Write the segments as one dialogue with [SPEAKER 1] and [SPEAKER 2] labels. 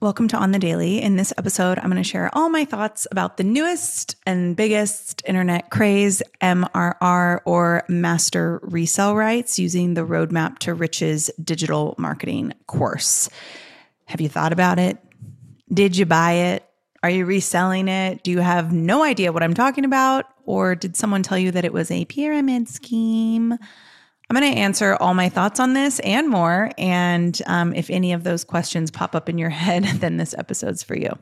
[SPEAKER 1] Welcome to On the Daily. In this episode, I'm going to share all my thoughts about the newest and biggest internet craze, MRR or Master Resell Rights, using the Roadmap to Riches digital marketing course. Have you thought about it? Did you buy it? Are you reselling it? Do you have no idea what I'm talking about? Or did someone tell you that it was a pyramid scheme? I'm going to answer all my thoughts on this and more. And um, if any of those questions pop up in your head, then this episode's for you.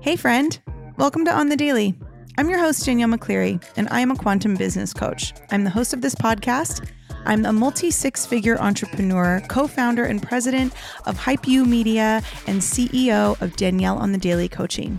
[SPEAKER 1] Hey, friend. Welcome to On the Daily. I'm your host, Danielle McCleary, and I am a quantum business coach. I'm the host of this podcast. I'm a multi six figure entrepreneur, co founder and president of Hype You Media, and CEO of Danielle on the Daily Coaching.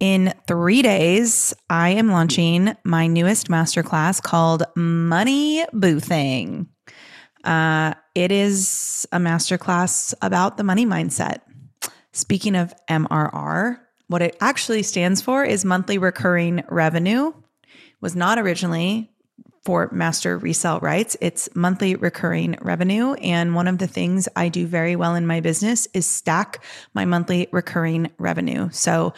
[SPEAKER 1] In three days, I am launching my newest masterclass called Money Boothing. Uh, it is a masterclass about the money mindset. Speaking of MRR, what it actually stands for is monthly recurring revenue. It was not originally for master resell rights. It's monthly recurring revenue. And one of the things I do very well in my business is stack my monthly recurring revenue. So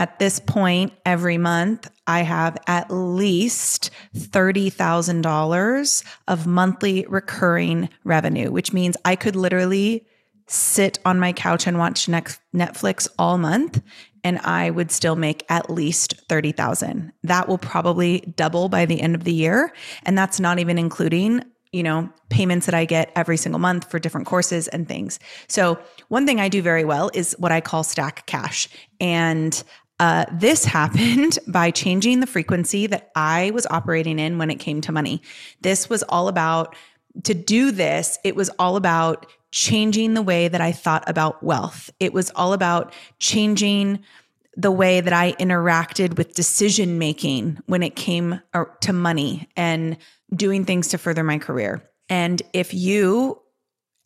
[SPEAKER 1] at this point, every month, I have at least $30,000 of monthly recurring revenue, which means I could literally sit on my couch and watch Netflix all month and I would still make at least 30,000. That will probably double by the end of the year, and that's not even including you know, payments that I get every single month for different courses and things. So, one thing I do very well is what I call stack cash. And uh, this happened by changing the frequency that I was operating in when it came to money. This was all about, to do this, it was all about changing the way that I thought about wealth. It was all about changing the way that I interacted with decision making when it came uh, to money and doing things to further my career. And if you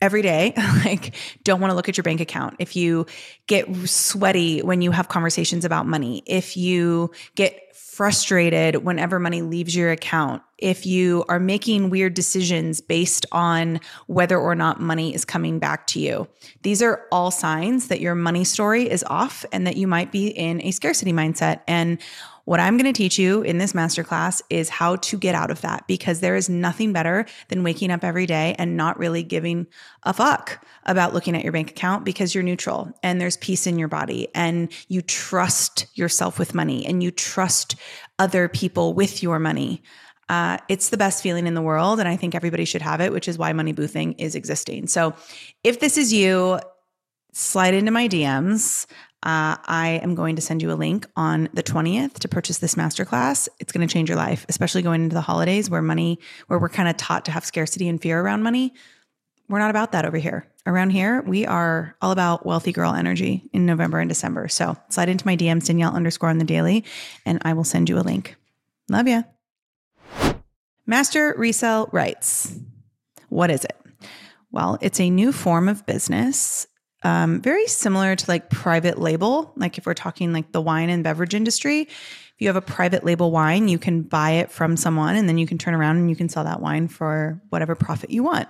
[SPEAKER 1] every day like don't want to look at your bank account. If you get sweaty when you have conversations about money if you get frustrated whenever money leaves your account if you are making weird decisions based on whether or not money is coming back to you. These are all signs that your money story is off and that you might be in a scarcity mindset and what I'm going to teach you in this masterclass is how to get out of that because there is nothing better than waking up every day and not really giving a fuck about looking at your bank account because you're neutral and there's peace in your body and you trust yourself with money and you trust other people with your money. Uh, it's the best feeling in the world. And I think everybody should have it, which is why money boothing is existing. So if this is you, slide into my DMs. Uh, I am going to send you a link on the 20th to purchase this masterclass. It's going to change your life, especially going into the holidays where money, where we're kind of taught to have scarcity and fear around money. We're not about that over here. Around here, we are all about wealthy girl energy in November and December. So slide into my DMs, Danielle underscore on the daily, and I will send you a link. Love ya. Master Resell Rights. What is it? Well, it's a new form of business um, very similar to like private label. Like if we're talking like the wine and beverage industry, if you have a private label wine, you can buy it from someone and then you can turn around and you can sell that wine for whatever profit you want.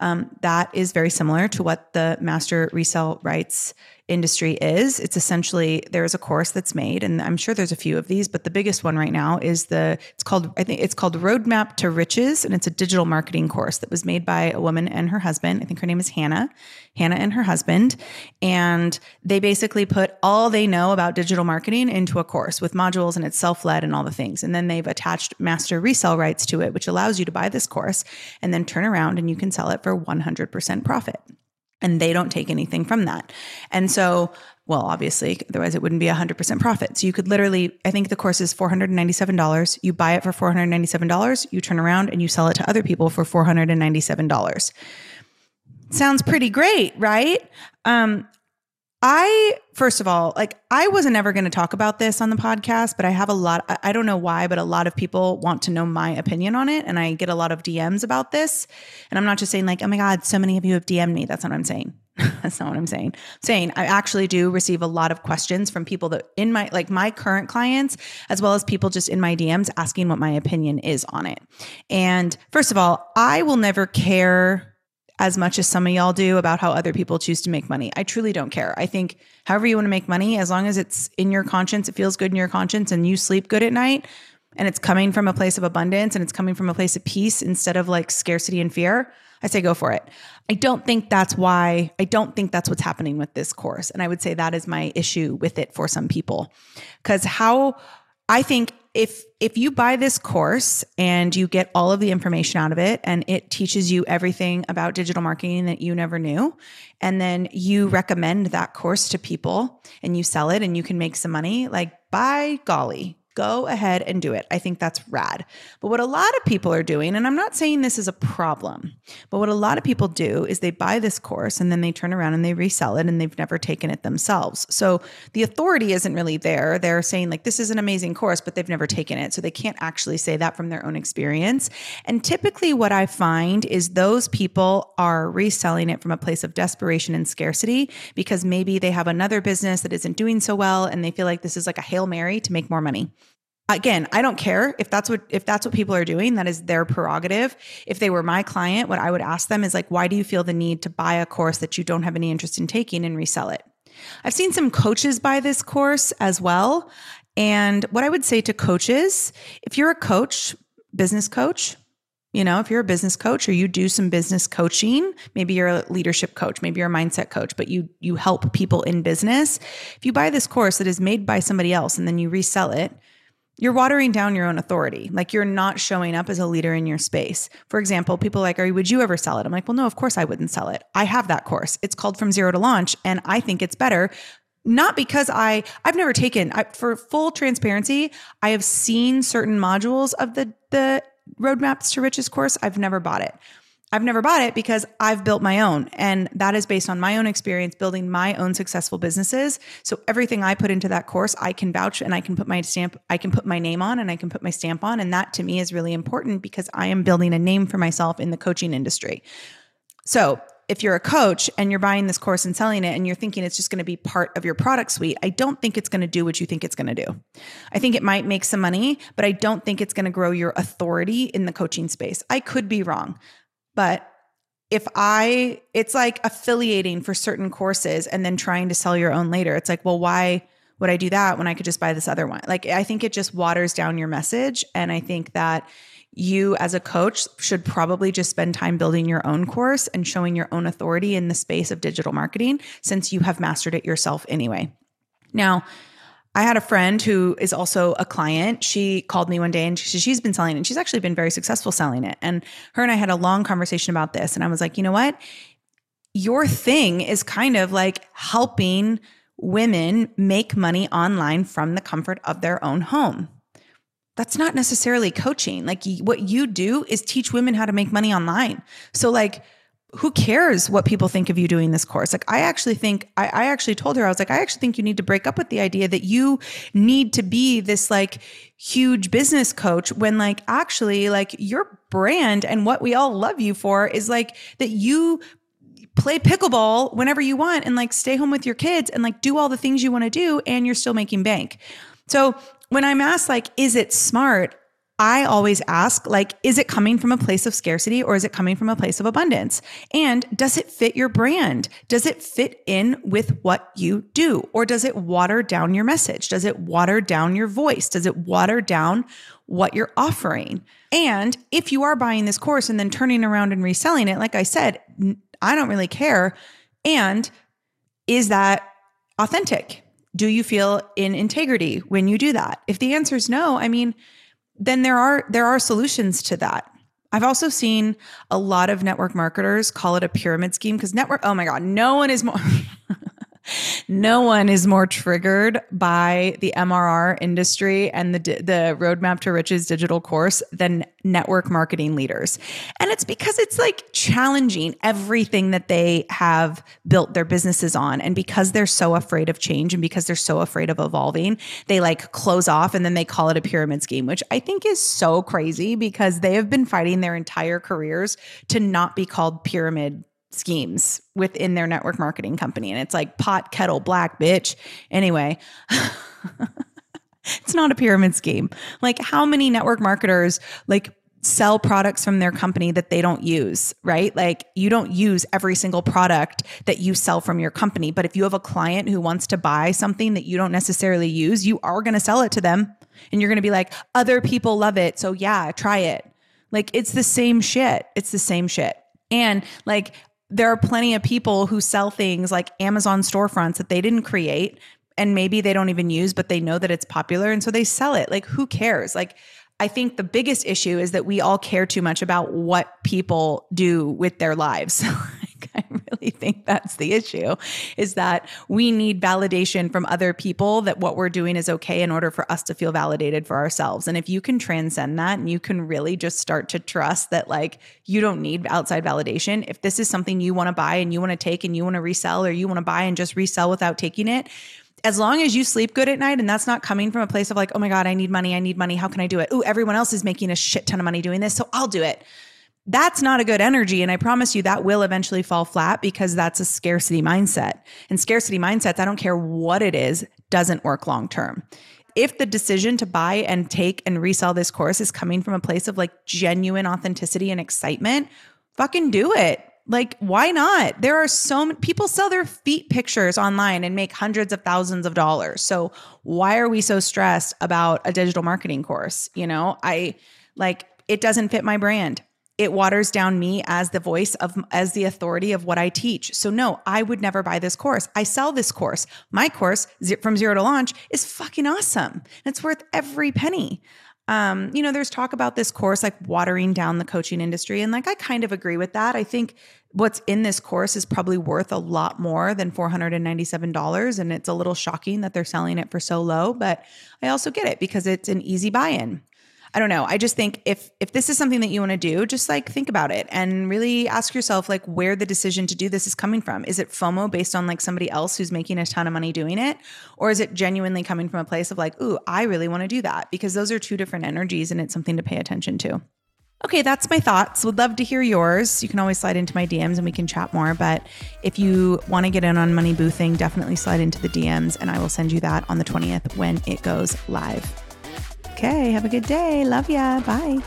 [SPEAKER 1] Um, that is very similar to what the master resell rights industry is. It's essentially there's a course that's made, and I'm sure there's a few of these, but the biggest one right now is the it's called I think it's called Roadmap to Riches, and it's a digital marketing course that was made by a woman and her husband. I think her name is Hannah, Hannah and her husband, and they basically put all they know about digital marketing into a course with modules and it's self-led and all the things, and then they've attached master resell rights to it, which allows you to buy this course and then turn around and you can sell it for 100% profit. and they don't take anything from that. And so, well, obviously, otherwise it wouldn't be 100% profit. So you could literally, I think the course is $497. You buy it for $497, you turn around and you sell it to other people for $497. Sounds pretty great, right? Um, I, first of all, like I wasn't ever going to talk about this on the podcast, but I have a lot, I don't know why, but a lot of people want to know my opinion on it. And I get a lot of DMs about this. And I'm not just saying, like, oh my God, so many of you have DM'd me. That's not what I'm saying. That's not what I'm saying. I'm saying I actually do receive a lot of questions from people that in my, like my current clients, as well as people just in my DMs asking what my opinion is on it. And first of all, I will never care as much as some of y'all do about how other people choose to make money. I truly don't care. I think however you want to make money, as long as it's in your conscience, it feels good in your conscience, and you sleep good at night, and it's coming from a place of abundance and it's coming from a place of peace instead of like scarcity and fear, I say go for it. I don't think that's why, I don't think that's what's happening with this course. And I would say that is my issue with it for some people. Because how I think if if you buy this course and you get all of the information out of it and it teaches you everything about digital marketing that you never knew and then you recommend that course to people and you sell it and you can make some money like by golly Go ahead and do it. I think that's rad. But what a lot of people are doing, and I'm not saying this is a problem, but what a lot of people do is they buy this course and then they turn around and they resell it and they've never taken it themselves. So the authority isn't really there. They're saying, like, this is an amazing course, but they've never taken it. So they can't actually say that from their own experience. And typically, what I find is those people are reselling it from a place of desperation and scarcity because maybe they have another business that isn't doing so well and they feel like this is like a Hail Mary to make more money again i don't care if that's what if that's what people are doing that is their prerogative. If they were my client what i would ask them is like why do you feel the need to buy a course that you don't have any interest in taking and resell it? I've seen some coaches buy this course as well. And what i would say to coaches if you're a coach business coach you know, if you're a business coach or you do some business coaching, maybe you're a leadership coach, maybe you're a mindset coach, but you you help people in business. If you buy this course that is made by somebody else and then you resell it, you're watering down your own authority. Like you're not showing up as a leader in your space. For example, people like, Are would you ever sell it? I'm like, well, no, of course I wouldn't sell it. I have that course. It's called From Zero to Launch, and I think it's better. Not because I I've never taken I, for full transparency, I have seen certain modules of the the roadmaps to riches course. I've never bought it. I've never bought it because I've built my own. And that is based on my own experience building my own successful businesses. So everything I put into that course, I can vouch and I can put my stamp, I can put my name on and I can put my stamp on. And that to me is really important because I am building a name for myself in the coaching industry. So if you're a coach and you're buying this course and selling it and you're thinking it's just going to be part of your product suite, I don't think it's going to do what you think it's going to do. I think it might make some money, but I don't think it's going to grow your authority in the coaching space. I could be wrong. But if I, it's like affiliating for certain courses and then trying to sell your own later. It's like, well, why would I do that when I could just buy this other one? Like, I think it just waters down your message. And I think that you as a coach should probably just spend time building your own course and showing your own authority in the space of digital marketing since you have mastered it yourself anyway. Now, I had a friend who is also a client. She called me one day and she, she's been selling and she's actually been very successful selling it. And her and I had a long conversation about this. And I was like, you know what? Your thing is kind of like helping women make money online from the comfort of their own home. That's not necessarily coaching. Like what you do is teach women how to make money online. So, like, who cares what people think of you doing this course? Like, I actually think, I, I, actually told her, I was like, I actually think you need to break up with the idea that you need to be this like huge business coach when, like, actually, like, your brand and what we all love you for is like that you play pickleball whenever you want and like stay home with your kids and like do all the things you want to do and you're still making bank. So, when I'm asked, like, is it smart? I always ask, like, is it coming from a place of scarcity or is it coming from a place of abundance? And does it fit your brand? Does it fit in with what you do? Or does it water down your message? Does it water down your voice? Does it water down what you're offering? And if you are buying this course and then turning around and reselling it, like I said, I don't really care. And is that authentic? Do you feel in integrity when you do that? If the answer is no, I mean, then there are there are solutions to that. I've also seen a lot of network marketers call it a pyramid scheme because network, oh my God, no one is more. no one is more triggered by the MRR industry and the the roadmap to riches digital course than network marketing leaders. And it's because it's like challenging everything that they have built their businesses on and because they're so afraid of change and because they're so afraid of evolving, they like close off and then they call it a pyramid scheme, which I think is so crazy because they have been fighting their entire careers to not be called pyramid schemes within their network marketing company. And it's like pot, kettle, black, bitch. Anyway, it's not a pyramid scheme. Like, how many network marketers, like, sell products from their company that they don't use, right? Like you don't use every single product that you sell from your company. But if you have a client who wants to buy something that you don't necessarily use, you are going to sell it to them. And you're going to be like, other people love it. So yeah, try it. Like it's the same shit. It's the same shit. And like there are plenty of people who sell things like Amazon storefronts that they didn't create and maybe they don't even use, but they know that it's popular. And so they sell it. Like, who cares? Like, I think the biggest issue is that we all care too much about what people do with their lives. I really think that's the issue is that we need validation from other people that what we're doing is okay in order for us to feel validated for ourselves. And if you can transcend that and you can really just start to trust that like you don't need outside validation, if this is something you want to buy and you want to take and you want to resell or you want to buy and just resell without taking it, as long as you sleep good at night and that's not coming from a place of like, oh my God, I need money, I need money, how can I do it? Oh, everyone else is making a shit ton of money doing this, so I'll do it that's not a good energy. And I promise you that will eventually fall flat because that's a scarcity mindset. And scarcity mindsets, I don't care what it is, doesn't work long term. If the decision to buy and take and resell this course is coming from a place of like genuine authenticity and excitement, fucking do it. Like, why not? There are so many people sell their feet pictures online and make hundreds of thousands of dollars. So, why are we so stressed about a digital marketing course? You know, I like it doesn't fit my brand it waters down me as the voice of as the authority of what I teach. So no, I would never buy this course. I sell this course. My course from zero to launch is fucking awesome. It's worth every penny. Um, you know, there's talk about this course like watering down the coaching industry. And like, I kind of agree with that. I think what's in this course is probably worth a lot more than $497. And it's a little shocking that they're selling it for so low, but I also get it because it's an easy buy in. I don't know. I just think if if this is something that you want to do, just like think about it and really ask yourself like where the decision to do this is coming from. Is it FOMO based on like somebody else who's making a ton of money doing it or is it genuinely coming from a place of like, "Ooh, I really want to do that." Because those are two different energies and it's something to pay attention to. Okay, that's my thoughts. Would love to hear yours. You can always slide into my DMs and we can chat more. But if you want to get in on money boothing, definitely slide into the DMs and I will send you that on the 20th when it goes live. Okay, have a good day. Love ya. Bye.